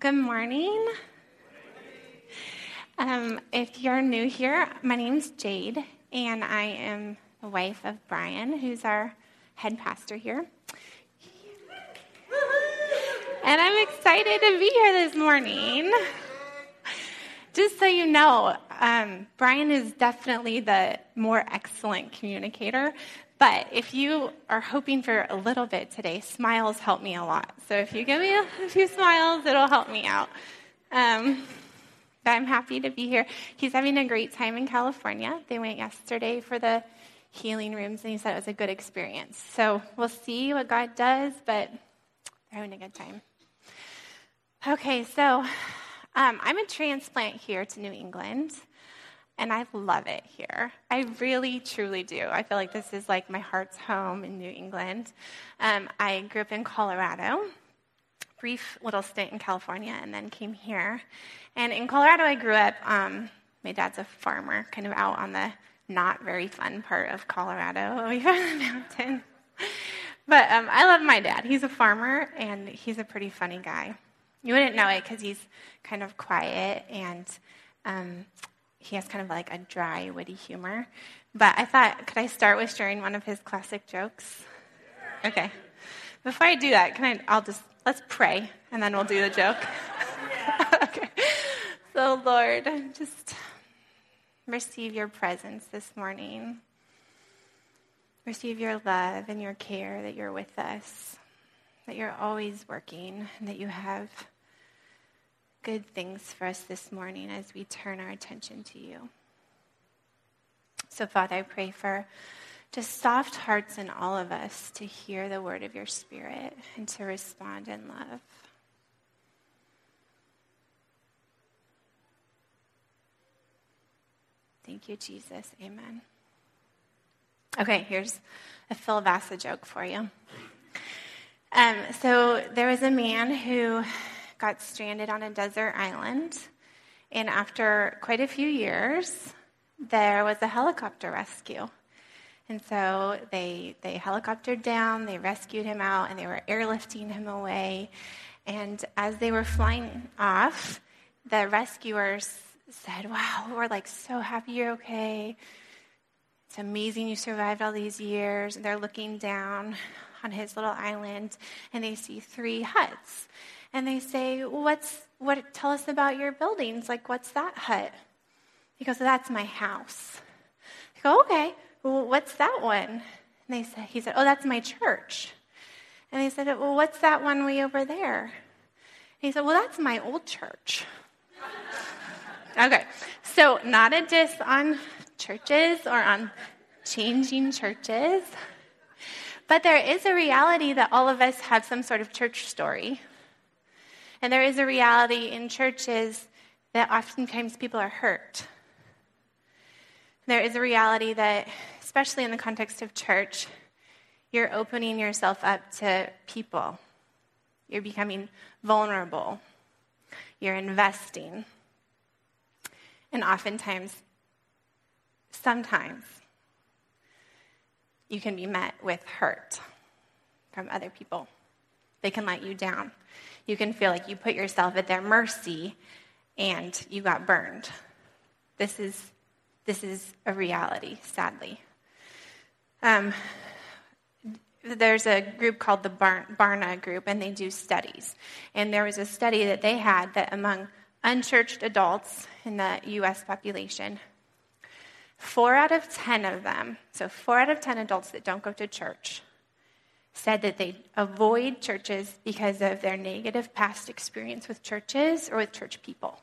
Good morning. Um, if you're new here, my name's Jade, and I am the wife of Brian, who's our head pastor here. And I'm excited to be here this morning. Just so you know, um, Brian is definitely the more excellent communicator. But if you are hoping for a little bit today, smiles help me a lot. So if you give me a few smiles, it'll help me out. Um, but I'm happy to be here. He's having a great time in California. They went yesterday for the healing rooms, and he said it was a good experience. So we'll see what God does, but they're having a good time. Okay, so um, I'm a transplant here to New England and I love it here. I really, truly do. I feel like this is like my heart's home in New England. Um, I grew up in Colorado, brief little stint in California, and then came here. And in Colorado, I grew up. Um, my dad's a farmer, kind of out on the not very fun part of Colorado, from the mountains. But um, I love my dad. He's a farmer, and he's a pretty funny guy. You wouldn't know it because he's kind of quiet and um, he has kind of like a dry, witty humor. But I thought, could I start with sharing one of his classic jokes? Okay. Before I do that, can I? I'll just let's pray, and then we'll do the joke. okay. So, Lord, just receive your presence this morning. Receive your love and your care that you're with us, that you're always working, and that you have good things for us this morning as we turn our attention to you. So, Father, I pray for just soft hearts in all of us to hear the word of your Spirit and to respond in love. Thank you, Jesus. Amen. Okay, here's a Phil Vassa joke for you. Um, so there was a man who got stranded on a desert island. And after quite a few years, there was a helicopter rescue. And so they, they helicoptered down, they rescued him out, and they were airlifting him away. And as they were flying off, the rescuers said, Wow, we're like so happy you're okay. It's amazing you survived all these years. And they're looking down on his little island, and they see three huts and they say, "What's what? Tell us about your buildings. Like, what's that hut?" He goes, "That's my house." They go, "Okay, well, what's that one?" And they said, "He said, oh, that's my church." And they said, "Well, what's that one way over there?" And he said, "Well, that's my old church." okay, so not a diss on churches or on changing churches. But there is a reality that all of us have some sort of church story and there is a reality in churches that oftentimes people are hurt. There is a reality that, especially in the context of church, you're opening yourself up to people. You're becoming vulnerable. You're investing. And oftentimes, sometimes, you can be met with hurt from other people. They can let you down you can feel like you put yourself at their mercy and you got burned. This is, this is a reality, sadly. Um, there's a group called the Barna Group, and they do studies. And there was a study that they had that among unchurched adults in the US population, four out of 10 of them, so four out of 10 adults that don't go to church, said that they avoid churches because of their negative past experience with churches or with church people.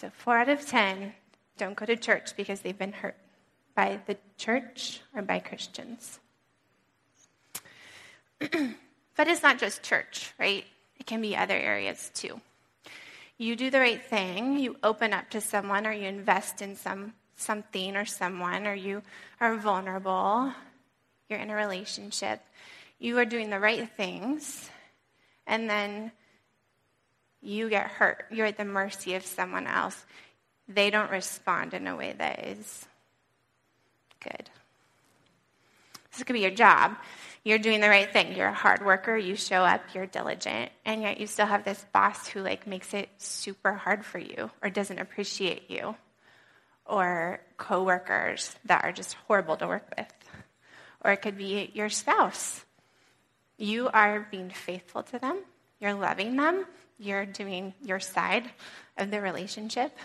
So, four out of 10 don't go to church because they've been hurt by the church or by Christians. but it's not just church, right? It can be other areas too. You do the right thing, you open up to someone, or you invest in some something or someone, or you are vulnerable, you're in a relationship, you are doing the right things, and then you get hurt. You're at the mercy of someone else. They don't respond in a way that is good. This could be your job. You're doing the right thing. You're a hard worker. You show up. You're diligent. And yet you still have this boss who like makes it super hard for you or doesn't appreciate you or coworkers that are just horrible to work with. Or it could be your spouse. You are being faithful to them. You're loving them. You're doing your side of the relationship.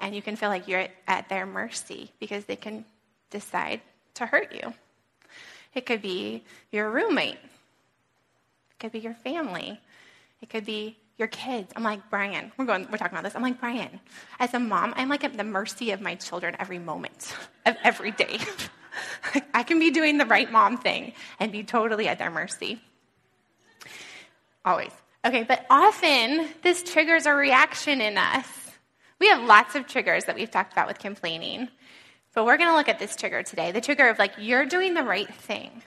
And you can feel like you're at their mercy because they can decide to hurt you. It could be your roommate. It could be your family. It could be your kids. I'm like, Brian, we're going, we're talking about this. I'm like, Brian, as a mom, I'm like at the mercy of my children every moment of every day. I can be doing the right mom thing and be totally at their mercy. Always. Okay, but often this triggers a reaction in us. We have lots of triggers that we've talked about with complaining. But we're going to look at this trigger today the trigger of like, you're doing the right thing.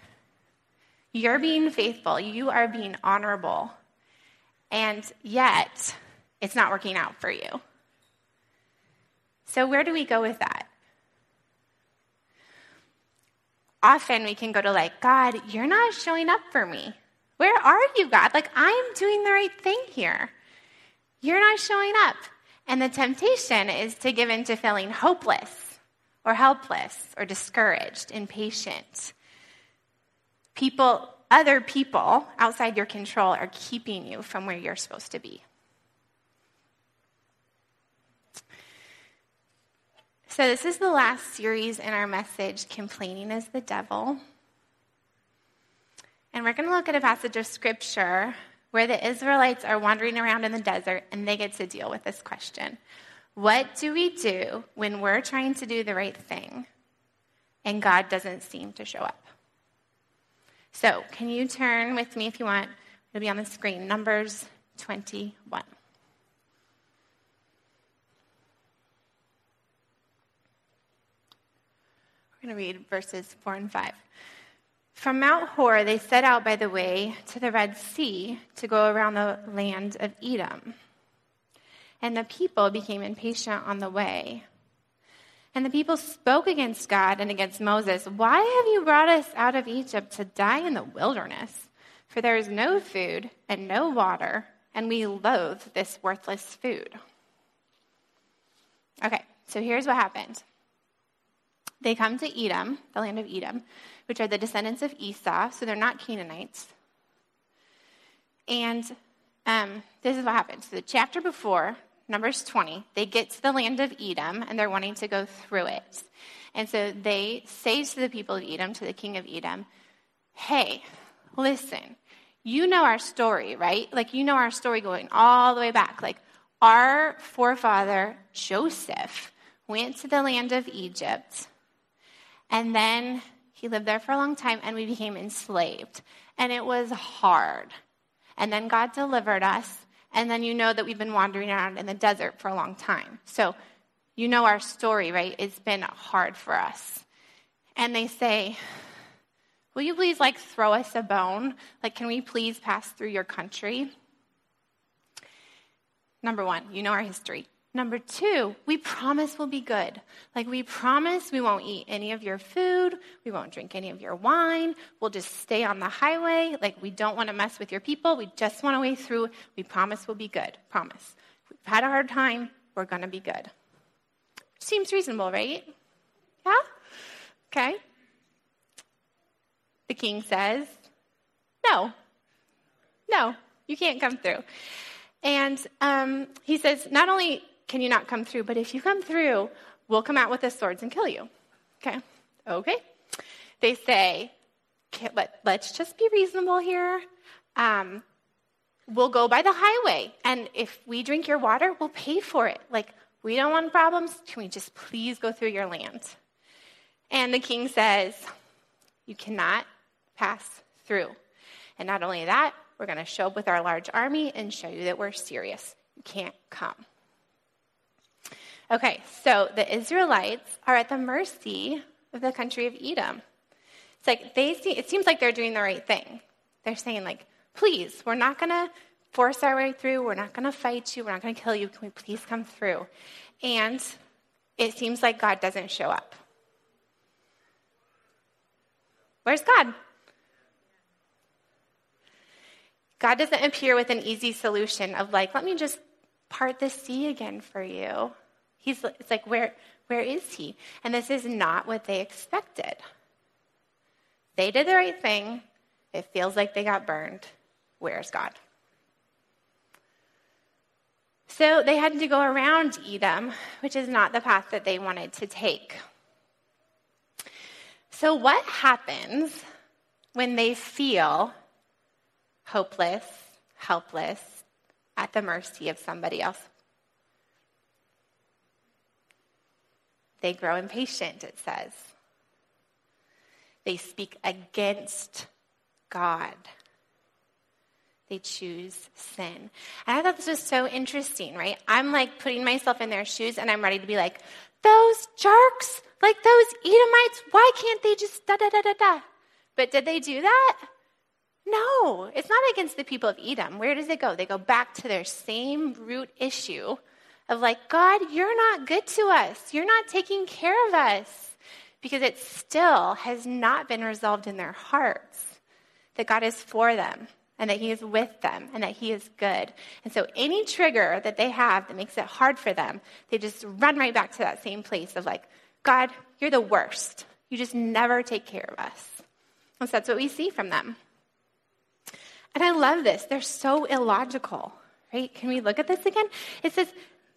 You're being faithful. You are being honorable. And yet, it's not working out for you. So, where do we go with that? Often we can go to, like, God, you're not showing up for me. Where are you, God? Like, I'm doing the right thing here. You're not showing up. And the temptation is to give in to feeling hopeless or helpless or discouraged, impatient. People other people outside your control are keeping you from where you're supposed to be. So, this is the last series in our message, Complaining is the Devil. And we're going to look at a passage of scripture where the Israelites are wandering around in the desert and they get to deal with this question What do we do when we're trying to do the right thing and God doesn't seem to show up? So, can you turn with me if you want? It'll be on the screen. Numbers 21. We're going to read verses 4 and 5. From Mount Hor, they set out by the way to the Red Sea to go around the land of Edom. And the people became impatient on the way. And the people spoke against God and against Moses. Why have you brought us out of Egypt to die in the wilderness? For there is no food and no water, and we loathe this worthless food. Okay, so here's what happened. They come to Edom, the land of Edom, which are the descendants of Esau, so they're not Canaanites. And um, this is what happens. So the chapter before, Numbers 20, they get to the land of Edom and they're wanting to go through it. And so they say to the people of Edom, to the king of Edom, hey, listen, you know our story, right? Like, you know our story going all the way back. Like, our forefather Joseph went to the land of Egypt and then he lived there for a long time and we became enslaved. And it was hard. And then God delivered us and then you know that we've been wandering around in the desert for a long time. So you know our story, right? It's been hard for us. And they say, Will you please like throw us a bone? Like, can we please pass through your country? Number one, you know our history. Number two, we promise we'll be good. Like, we promise we won't eat any of your food. We won't drink any of your wine. We'll just stay on the highway. Like, we don't want to mess with your people. We just want to way through. We promise we'll be good. Promise. We've had a hard time. We're going to be good. Seems reasonable, right? Yeah? Okay. The king says, No. No, you can't come through. And um, he says, Not only can you not come through? But if you come through, we'll come out with the swords and kill you. Okay? Okay. They say, let, let's just be reasonable here. Um, we'll go by the highway. And if we drink your water, we'll pay for it. Like, we don't want problems. Can we just please go through your land? And the king says, You cannot pass through. And not only that, we're going to show up with our large army and show you that we're serious. You can't come. Okay, so the Israelites are at the mercy of the country of Edom. It's like they see, it seems like they're doing the right thing. They're saying, like, please, we're not going to force our way through. We're not going to fight you. We're not going to kill you. Can we please come through? And it seems like God doesn't show up. Where's God? God doesn't appear with an easy solution of like, let me just part the sea again for you. He's it's like, where where is he? And this is not what they expected. They did the right thing. It feels like they got burned. Where's God? So they had to go around Edom, which is not the path that they wanted to take. So, what happens when they feel hopeless, helpless, at the mercy of somebody else? They grow impatient, it says. They speak against God. They choose sin. And I thought this was so interesting, right? I'm like putting myself in their shoes and I'm ready to be like, those jerks, like those Edomites, why can't they just da da da da da? But did they do that? No, it's not against the people of Edom. Where does it go? They go back to their same root issue of like, God, you're not good to us. You're not taking care of us. Because it still has not been resolved in their hearts that God is for them and that He is with them and that He is good. And so any trigger that they have that makes it hard for them, they just run right back to that same place of like, God, you're the worst. You just never take care of us. And so that's what we see from them. And I love this. They're so illogical, right? Can we look at this again? It says,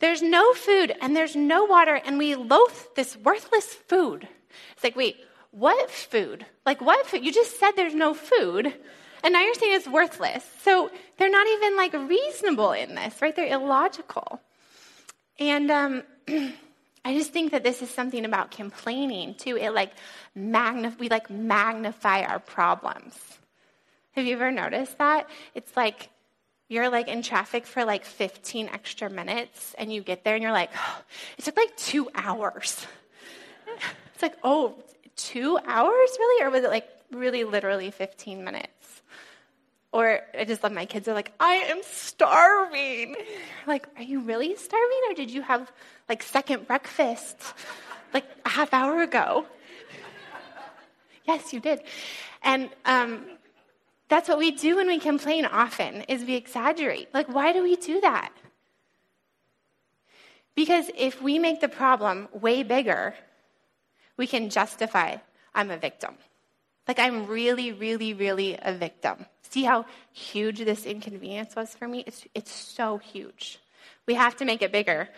there's no food and there's no water, and we loathe this worthless food. It's like, wait, what food? Like, what food? You just said there's no food, and now you're saying it's worthless. So they're not even like reasonable in this, right? They're illogical. And um, I just think that this is something about complaining too. It like magnif- we like magnify our problems. Have you ever noticed that? It's like you're like in traffic for like 15 extra minutes and you get there and you're like, oh, it took like two hours. It's like, oh, two hours really? Or was it like really literally 15 minutes? Or I just love my kids are like, I am starving. Like, are you really starving? Or did you have like second breakfast like a half hour ago? yes, you did. And um, that's what we do when we complain often is we exaggerate. Like why do we do that? Because if we make the problem way bigger, we can justify I'm a victim. Like I'm really, really, really a victim. See how huge this inconvenience was for me? It's, it's so huge. We have to make it bigger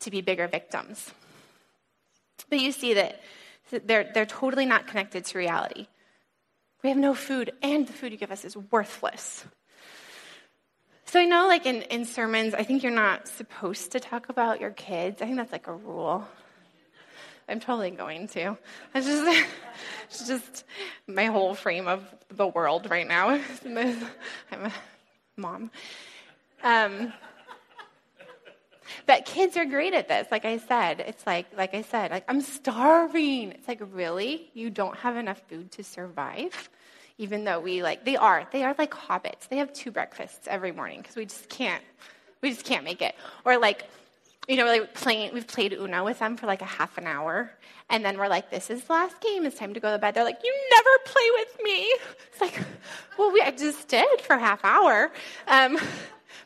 to be bigger victims. But you see that they're, they're totally not connected to reality. We have no food, and the food you give us is worthless. So I know, like in, in sermons, I think you're not supposed to talk about your kids. I think that's like a rule. I'm totally going to. It's just, it's just my whole frame of the world right now. I'm a mom. Um, but kids are great at this. Like I said, it's like, like I said, like I'm starving. It's like, really? You don't have enough food to survive? Even though we like, they are, they are like hobbits. They have two breakfasts every morning because we just can't, we just can't make it. Or like, you know, like playing, we've played Uno with them for like a half an hour. And then we're like, this is the last game. It's time to go to bed. They're like, you never play with me. It's like, well, we, I just did for half hour. Um,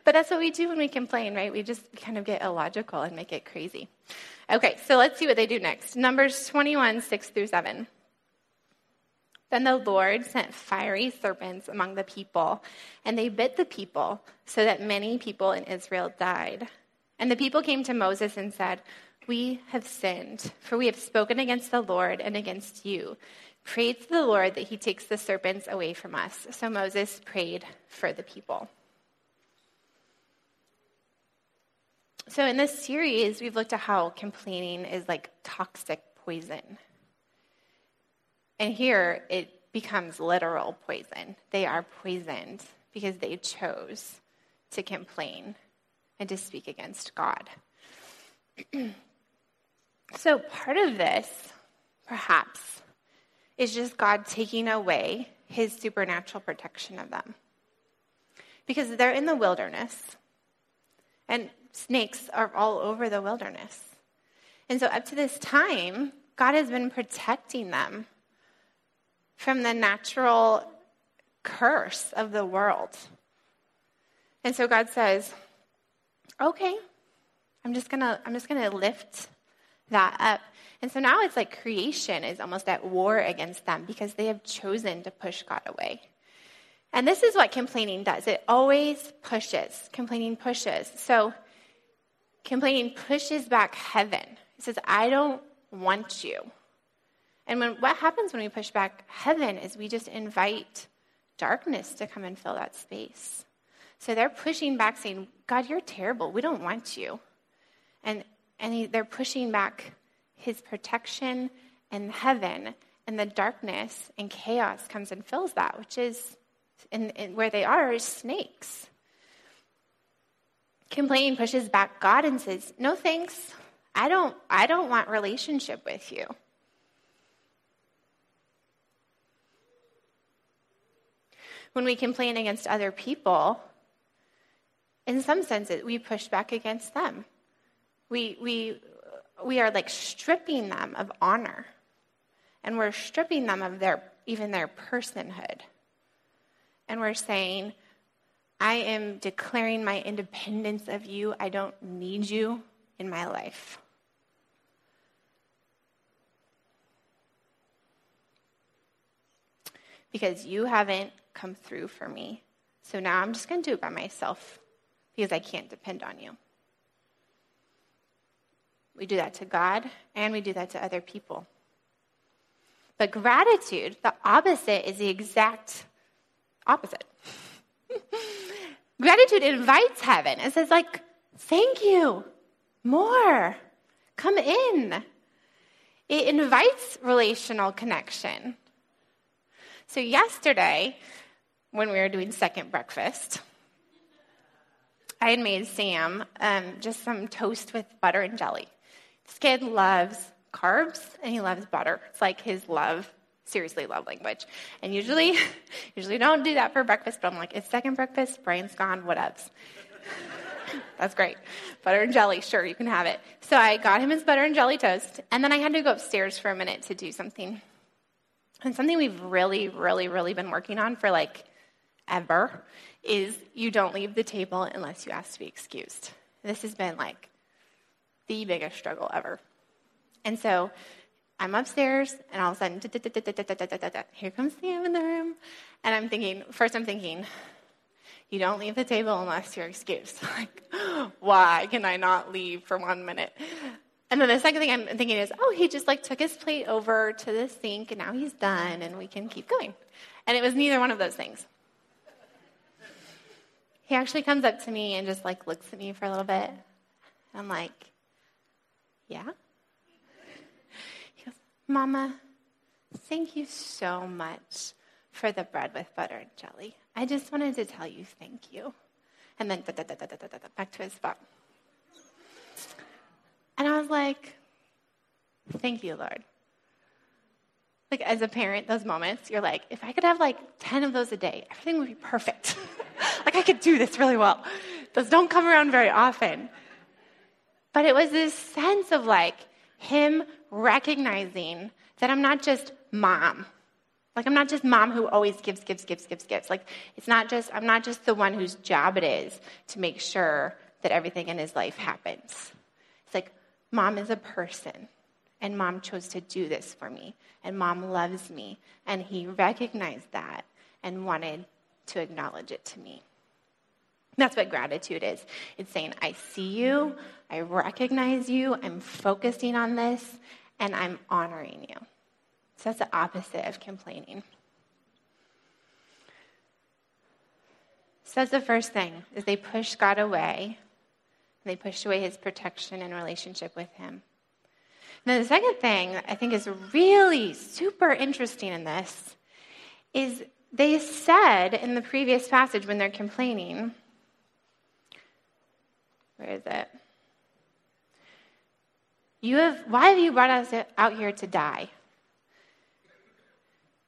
but that's what we do when we complain, right? We just kind of get illogical and make it crazy. Okay, so let's see what they do next. Numbers 21, 6 through 7. Then the Lord sent fiery serpents among the people, and they bit the people, so that many people in Israel died. And the people came to Moses and said, We have sinned, for we have spoken against the Lord and against you. Pray to the Lord that he takes the serpents away from us. So Moses prayed for the people. So, in this series, we've looked at how complaining is like toxic poison. And here it becomes literal poison. They are poisoned because they chose to complain and to speak against God. so, part of this, perhaps, is just God taking away his supernatural protection of them. Because they're in the wilderness, and snakes are all over the wilderness. And so, up to this time, God has been protecting them from the natural curse of the world And so God says, okay, I'm just gonna, I'm just gonna lift that up. And so now it's like creation is almost at war against them because they have chosen to push God away. And this is what complaining does it always pushes. Complaining pushes. So complaining pushes back heaven. It says, I don't want you. And when, what happens when we push back heaven is we just invite darkness to come and fill that space. So they're pushing back, saying, God, you're terrible. We don't want you. And, and he, they're pushing back his protection and heaven, and the darkness and chaos comes and fills that, which is in, in where they are is snakes. Complaining pushes back God and says, "No thanks. I don't I don't want relationship with you." When we complain against other people, in some senses, we push back against them. We, we, we are like stripping them of honor, and we're stripping them of their, even their personhood. And we're saying, I am declaring my independence of you. I don't need you in my life. Because you haven't come through for me. So now I'm just going to do it by myself because I can't depend on you. We do that to God and we do that to other people. But gratitude, the opposite, is the exact opposite. gratitude invites heaven. It says, like, thank you, more, come in. It invites relational connection. So, yesterday, when we were doing second breakfast, I had made Sam um, just some toast with butter and jelly. This kid loves carbs and he loves butter. It's like his love, seriously love language. And usually, usually don't do that for breakfast, but I'm like, it's second breakfast, brain's gone, whatevs. That's great. Butter and jelly, sure, you can have it. So I got him his butter and jelly toast, and then I had to go upstairs for a minute to do something. And something we've really, really, really been working on for like ever is you don't leave the table unless you ask to be excused. This has been like the biggest struggle ever. And so I'm upstairs, and all of a sudden, here comes Sam in the room. And I'm thinking, first, I'm thinking, you don't leave the table unless you're excused. Like, why can I not leave for one minute? And then the second thing I'm thinking is, oh, he just like took his plate over to the sink, and now he's done, and we can keep going. And it was neither one of those things he actually comes up to me and just like looks at me for a little bit. I'm like, yeah? Mama, thank you so much for the bread with butter and jelly. I just wanted to tell you thank you. And then back to his spot. And I was like, thank you, Lord. Like, as a parent, those moments, you're like, if I could have like 10 of those a day, everything would be perfect. like, I could do this really well. Those don't come around very often. But it was this sense of like him recognizing that I'm not just mom. Like, I'm not just mom who always gives, gives, gives, gives, gives. Like, it's not just, I'm not just the one whose job it is to make sure that everything in his life happens. It's like, mom is a person and mom chose to do this for me, and mom loves me. And he recognized that and wanted to acknowledge it to me. That's what gratitude is. It's saying, I see you, I recognize you, I'm focusing on this, and I'm honoring you. So that's the opposite of complaining. So that's the first thing, is they push God away. They pushed away his protection and relationship with him. Now, the second thing I think is really super interesting in this is they said in the previous passage when they're complaining, where is it? You have, why have you brought us out here to die?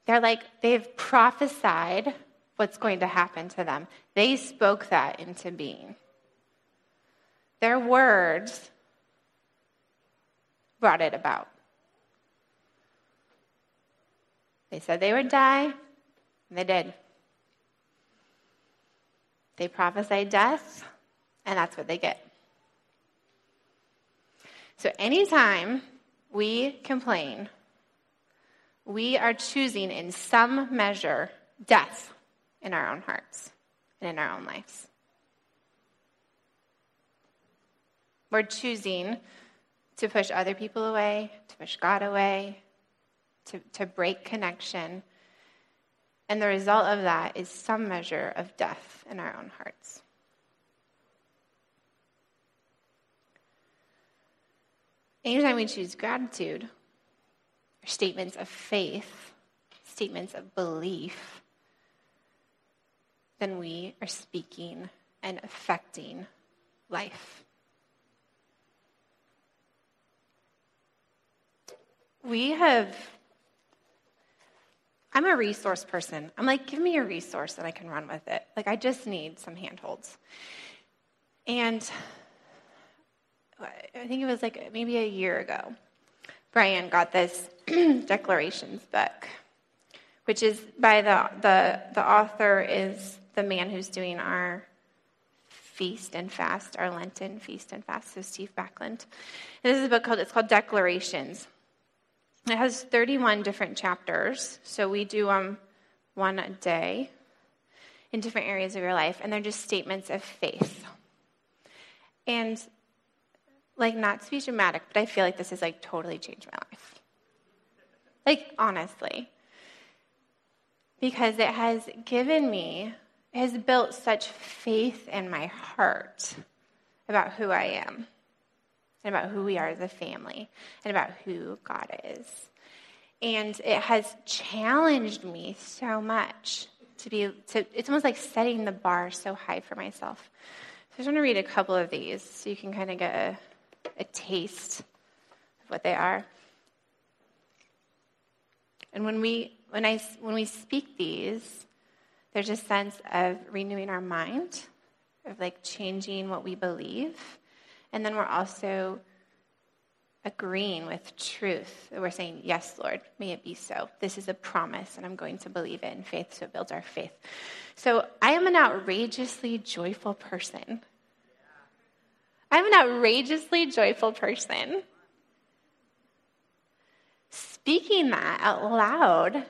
They're like, they've prophesied what's going to happen to them. They spoke that into being. Their words brought it about. They said they would die, and they did. They prophesied death, and that's what they get. So anytime we complain, we are choosing in some measure death in our own hearts and in our own lives. We're choosing to push other people away, to push God away, to, to break connection. And the result of that is some measure of death in our own hearts. Anytime we choose gratitude, or statements of faith, statements of belief, then we are speaking and affecting life. We have, I'm a resource person. I'm like, give me a resource and I can run with it. Like, I just need some handholds. And I think it was like maybe a year ago, Brian got this declarations book, which is by the, the, the author is the man who's doing our feast and fast, our Lenten feast and fast, so Steve Backlund. And this is a book called, it's called Declarations. It has 31 different chapters, so we do um, one a day in different areas of your life, and they're just statements of faith. And like not to be dramatic, but I feel like this has like totally changed my life. Like honestly. Because it has given me, it has built such faith in my heart about who I am and about who we are as a family and about who God is. And it has challenged me so much to be to it's almost like setting the bar so high for myself. So I just want to read a couple of these so you can kind of get a a taste of what they are. And when we, when, I, when we speak these, there's a sense of renewing our mind, of like changing what we believe. And then we're also agreeing with truth. We're saying, Yes, Lord, may it be so. This is a promise, and I'm going to believe it in faith, so it builds our faith. So I am an outrageously joyful person. I'm an outrageously joyful person. Speaking that out loud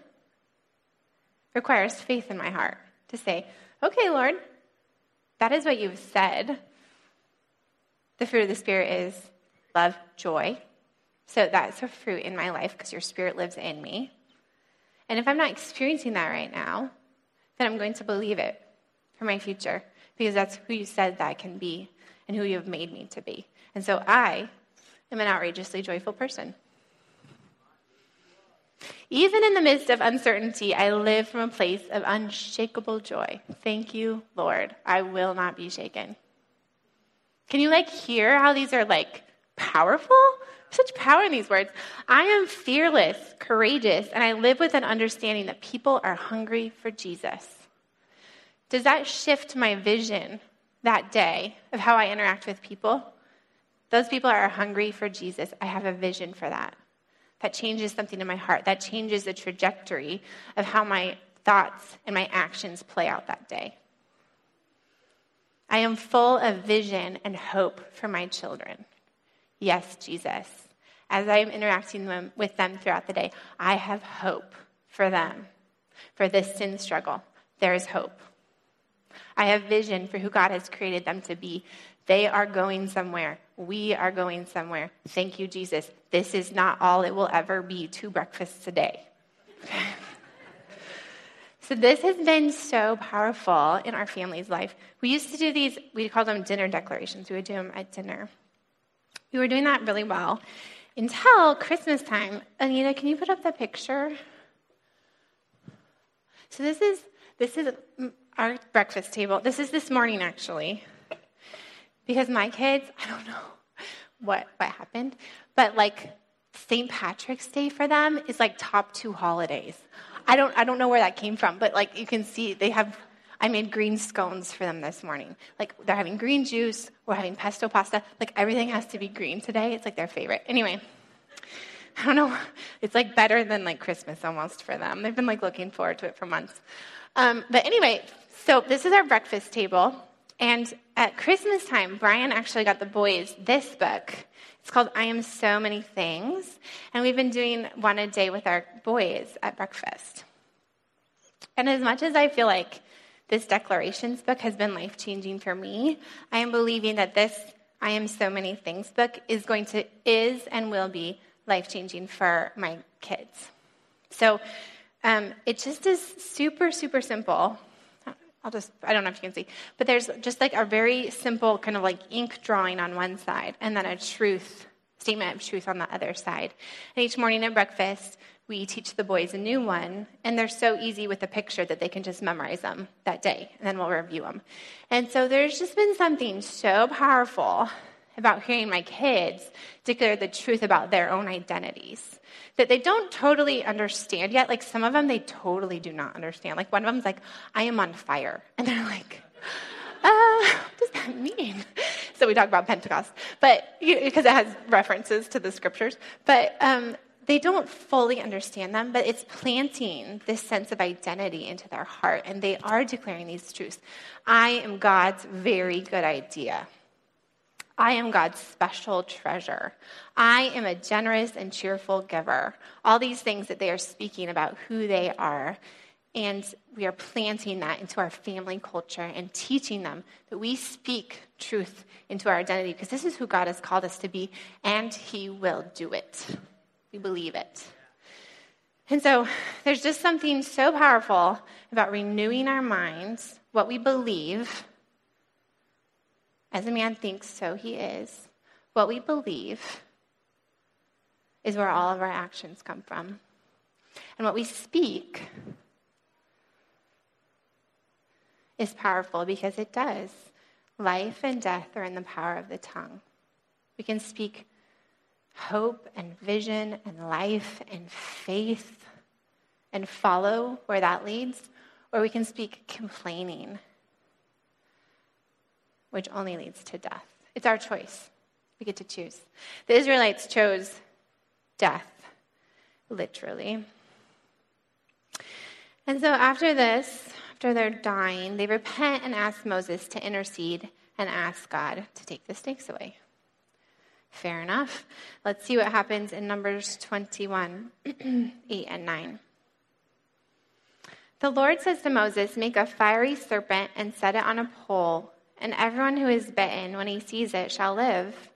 requires faith in my heart to say, okay, Lord, that is what you've said. The fruit of the Spirit is love, joy. So that's a fruit in my life because your Spirit lives in me. And if I'm not experiencing that right now, then I'm going to believe it for my future because that's who you said that I can be and who you have made me to be. And so I am an outrageously joyful person. Even in the midst of uncertainty, I live from a place of unshakable joy. Thank you, Lord. I will not be shaken. Can you like hear how these are like powerful? Such power in these words. I am fearless, courageous, and I live with an understanding that people are hungry for Jesus. Does that shift my vision that day of how I interact with people, those people are hungry for Jesus. I have a vision for that. That changes something in my heart. That changes the trajectory of how my thoughts and my actions play out that day. I am full of vision and hope for my children. Yes, Jesus. As I am interacting with them throughout the day, I have hope for them. For this sin struggle, there is hope. I have vision for who God has created them to be. They are going somewhere. We are going somewhere. Thank you, Jesus. This is not all it will ever be two breakfasts a day. so, this has been so powerful in our family's life. We used to do these, we call them dinner declarations. We would do them at dinner. We were doing that really well until Christmas time. Anita, can you put up the picture? So, this is this is our breakfast table. This is this morning, actually. Because my kids, I don't know what, what happened, but like St. Patrick's Day for them is like top two holidays. I don't, I don't know where that came from, but like you can see they have, I made green scones for them this morning. Like they're having green juice, we're having pesto pasta. Like everything has to be green today. It's like their favorite. Anyway, I don't know. It's like better than like Christmas almost for them. They've been like looking forward to it for months. Um, but anyway, So, this is our breakfast table. And at Christmas time, Brian actually got the boys this book. It's called I Am So Many Things. And we've been doing one a day with our boys at breakfast. And as much as I feel like this declarations book has been life changing for me, I am believing that this I Am So Many Things book is going to, is and will be life changing for my kids. So um, it just is super, super simple. I'll just, I don't know if you can see, but there's just like a very simple kind of like ink drawing on one side and then a truth, statement of truth on the other side. And each morning at breakfast, we teach the boys a new one, and they're so easy with a picture that they can just memorize them that day, and then we'll review them. And so there's just been something so powerful about hearing my kids declare the truth about their own identities that they don't totally understand yet. Like some of them, they totally do not understand. Like one of them's like, I am on fire. And they're like, uh, what does that mean? So we talk about Pentecost, but because it has references to the scriptures. But um, they don't fully understand them, but it's planting this sense of identity into their heart, and they are declaring these truths. I am God's very good idea. I am God's special treasure. I am a generous and cheerful giver. All these things that they are speaking about who they are. And we are planting that into our family culture and teaching them that we speak truth into our identity because this is who God has called us to be, and He will do it. We believe it. And so there's just something so powerful about renewing our minds, what we believe. As a man thinks, so he is. What we believe is where all of our actions come from. And what we speak is powerful because it does. Life and death are in the power of the tongue. We can speak hope and vision and life and faith and follow where that leads, or we can speak complaining, which only leads to death. It's our choice. We get to choose. The Israelites chose death, literally. And so after this, after they're dying, they repent and ask Moses to intercede and ask God to take the snakes away. Fair enough. Let's see what happens in Numbers 21 8 and 9. The Lord says to Moses, Make a fiery serpent and set it on a pole, and everyone who is bitten when he sees it shall live.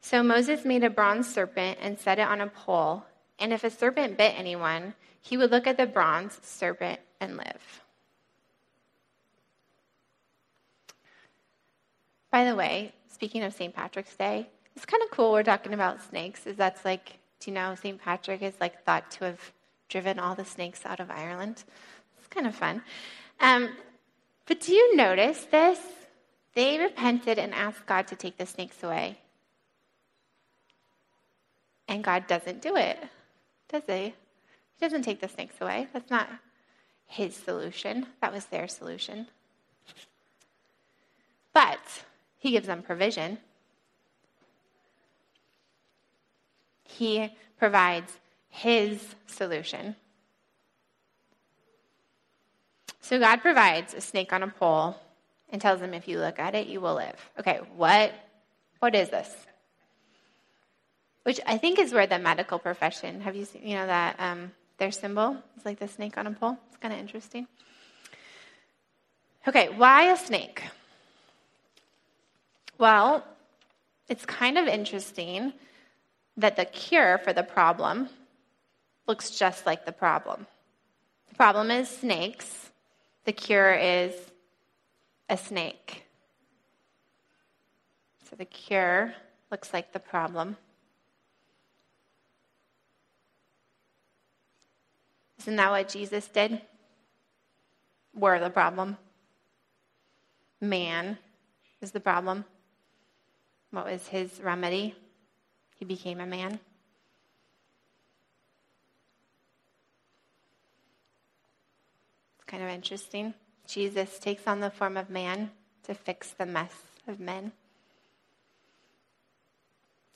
So Moses made a bronze serpent and set it on a pole, and if a serpent bit anyone, he would look at the bronze serpent and live. By the way, speaking of St. Patrick's Day, it's kind of cool we're talking about snakes, is that's like, do you know, St. Patrick is like thought to have driven all the snakes out of Ireland. It's kind of fun. Um, but do you notice this? They repented and asked God to take the snakes away. And God doesn't do it, does he? He doesn't take the snakes away. That's not his solution, that was their solution. But he gives them provision. He provides his solution. So God provides a snake on a pole and tells them if you look at it, you will live. Okay, what what is this? Which I think is where the medical profession, have you seen, you know, that um, their symbol is like the snake on a pole? It's kind of interesting. Okay, why a snake? Well, it's kind of interesting that the cure for the problem looks just like the problem. The problem is snakes, the cure is a snake. So the cure looks like the problem. Isn't that what Jesus did? We're the problem. Man is the problem. What was his remedy? He became a man. It's kind of interesting. Jesus takes on the form of man to fix the mess of men.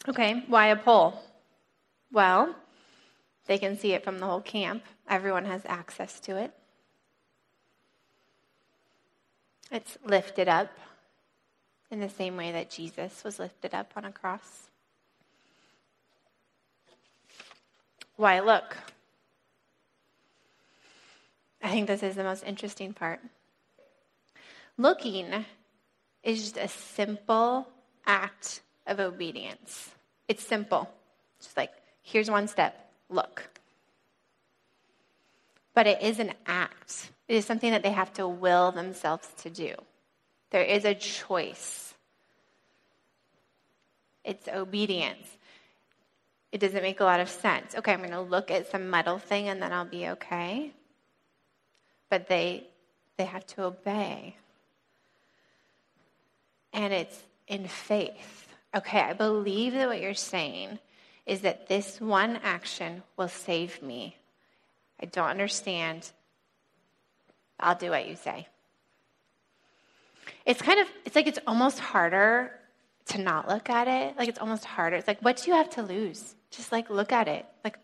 Okay, why a pole? Well, they can see it from the whole camp. Everyone has access to it. It's lifted up in the same way that Jesus was lifted up on a cross. Why look? I think this is the most interesting part. Looking is just a simple act of obedience. It's simple. Just like, here's one step look. But it is an act, it is something that they have to will themselves to do. There is a choice. It's obedience. It doesn't make a lot of sense. Okay, I'm going to look at some metal thing and then I'll be okay. But they they have to obey. And it's in faith. Okay, I believe that what you're saying is that this one action will save me. I don't understand. I'll do what you say. It's kind of, it's like it's almost harder to not look at it. Like it's almost harder. It's like, what do you have to lose? Just like look at it. Like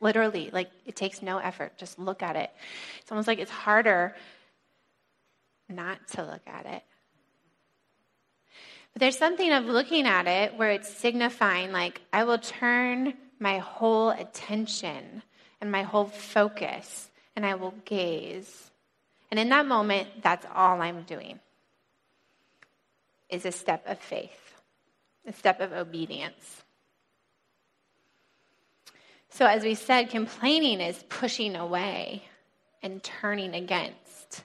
literally, like it takes no effort. Just look at it. It's almost like it's harder not to look at it. But there's something of looking at it where it's signifying, like, I will turn my whole attention and my whole focus and I will gaze. And in that moment, that's all I'm doing is a step of faith, a step of obedience. So, as we said, complaining is pushing away and turning against.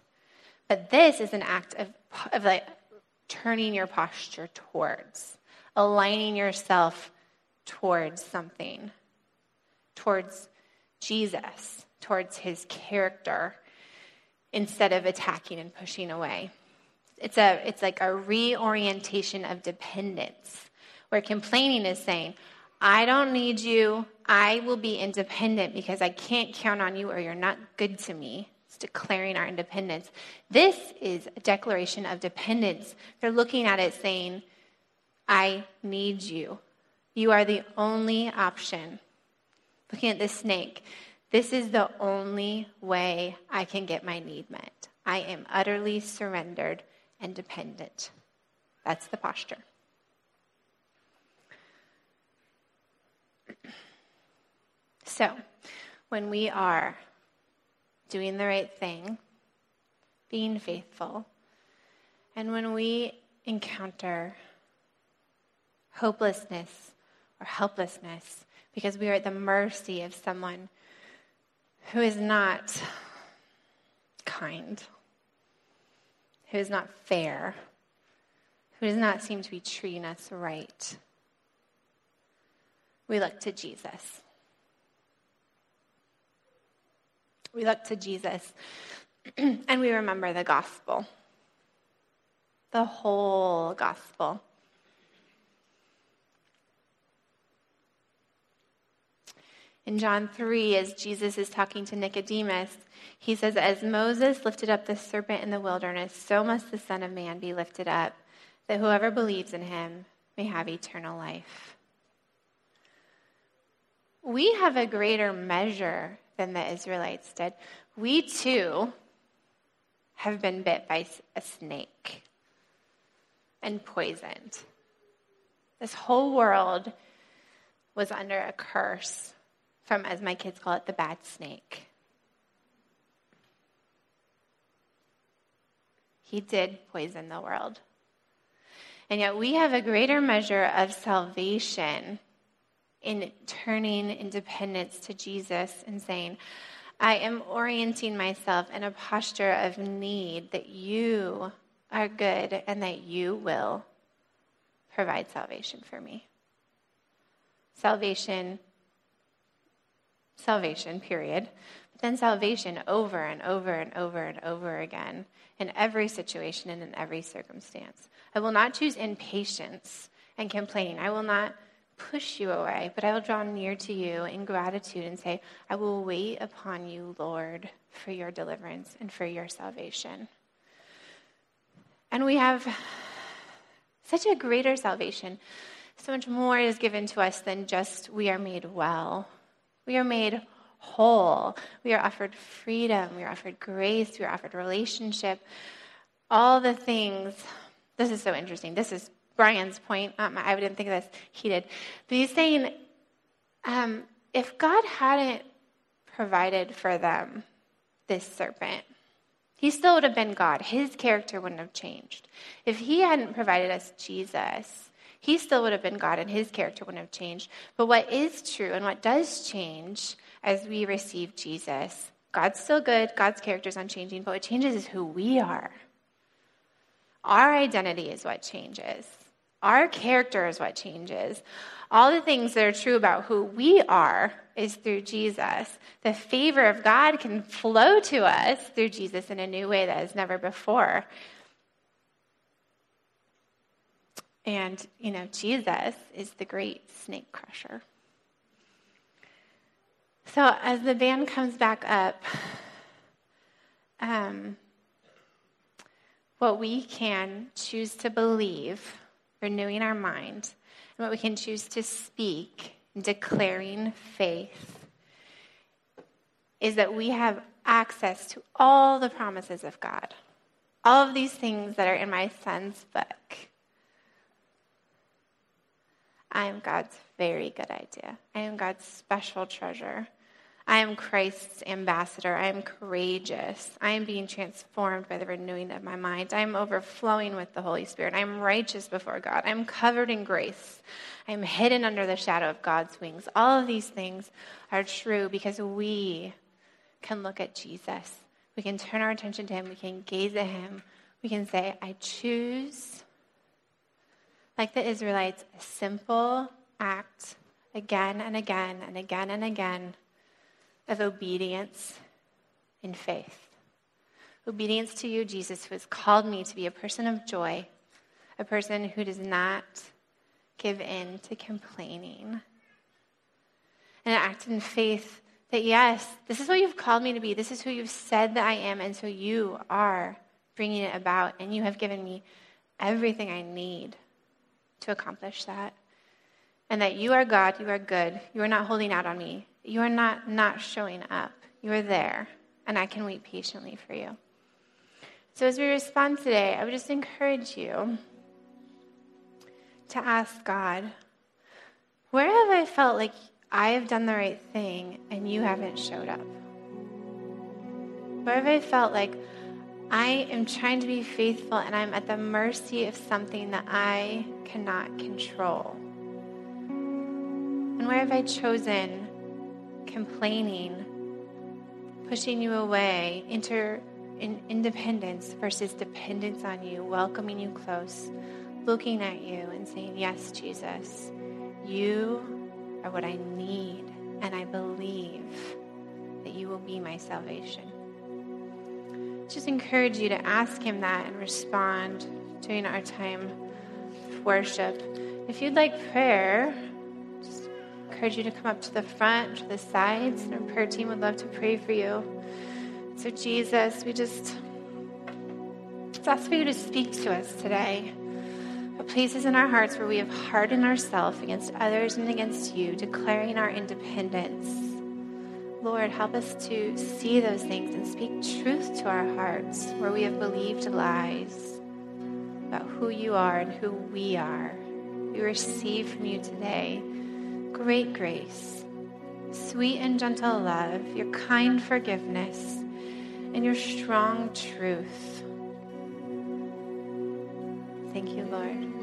But this is an act of, of like turning your posture towards, aligning yourself towards something, towards Jesus, towards his character, instead of attacking and pushing away. It's, a, it's like a reorientation of dependence, where complaining is saying, I don't need you. I will be independent because I can't count on you or you're not good to me. Declaring our independence. This is a declaration of dependence. They're looking at it saying, I need you. You are the only option. Looking at this snake, this is the only way I can get my need met. I am utterly surrendered and dependent. That's the posture. So, when we are doing the right thing, being faithful, and when we encounter hopelessness or helplessness because we are at the mercy of someone who is not kind who is not fair, who does not seem to be treating us right. We look to Jesus. We look to Jesus and we remember the gospel, the whole gospel. In John 3, as Jesus is talking to Nicodemus, he says, As Moses lifted up the serpent in the wilderness, so must the Son of Man be lifted up, that whoever believes in him may have eternal life. We have a greater measure than the Israelites did. We too have been bit by a snake and poisoned. This whole world was under a curse from, as my kids call it, the bad snake. He did poison the world. And yet we have a greater measure of salvation in turning independence to Jesus and saying, I am orienting myself in a posture of need that you are good and that you will provide salvation for me. Salvation salvation, period. But then salvation over and over and over and over again in every situation and in every circumstance. I will not choose impatience and complaining. I will not push you away, but I will draw near to you in gratitude and say, I will wait upon you, Lord, for your deliverance and for your salvation. And we have such a greater salvation. So much more is given to us than just we are made well we are made whole. We are offered freedom. We are offered grace. We are offered relationship. all the things. This is so interesting. This is Brian's point. Um, I didn't think of this. He did. But he's saying um, if God hadn't provided for them this serpent, he still would have been God. His character wouldn't have changed. If he hadn't provided us Jesus, he still would have been God and his character wouldn't have changed. But what is true and what does change as we receive Jesus, God's still good, God's character is unchanging, but what changes is who we are. Our identity is what changes. Our character is what changes. All the things that are true about who we are is through Jesus. The favor of God can flow to us through Jesus in a new way that has never before. And, you know, Jesus is the great snake crusher. So as the band comes back up, um, what we can choose to believe, renewing our mind, and what we can choose to speak, declaring faith, is that we have access to all the promises of God. All of these things that are in my son's book. I am God's very good idea. I am God's special treasure. I am Christ's ambassador. I am courageous. I am being transformed by the renewing of my mind. I am overflowing with the Holy Spirit. I am righteous before God. I am covered in grace. I am hidden under the shadow of God's wings. All of these things are true because we can look at Jesus. We can turn our attention to him. We can gaze at him. We can say, I choose, like the Israelites, a simple act again and again and again and again of obedience in faith. Obedience to you, Jesus, who has called me to be a person of joy, a person who does not give in to complaining. And act in faith that, yes, this is what you've called me to be. This is who you've said that I am. And so you are bringing it about. And you have given me everything I need to accomplish that. And that you are God, you are good, you are not holding out on me, you are not not showing up. You are there, and I can wait patiently for you. So, as we respond today, I would just encourage you to ask God, where have I felt like I have done the right thing and you haven't showed up? Where have I felt like I am trying to be faithful and I'm at the mercy of something that I cannot control? And where have I chosen complaining, pushing you away, inter, in independence versus dependence on you, welcoming you close, looking at you and saying, Yes, Jesus, you are what I need, and I believe that you will be my salvation. Just encourage you to ask Him that and respond during our time of worship. If you'd like prayer, encourage you to come up to the front, to the sides, and our prayer team would love to pray for you. So, Jesus, we just, ask for you to speak to us today. What places in our hearts where we have hardened ourselves against others and against you, declaring our independence. Lord, help us to see those things and speak truth to our hearts where we have believed lies about who you are and who we are. We receive from you today great grace, sweet and gentle love, your kind forgiveness, and your strong truth. Thank you, Lord.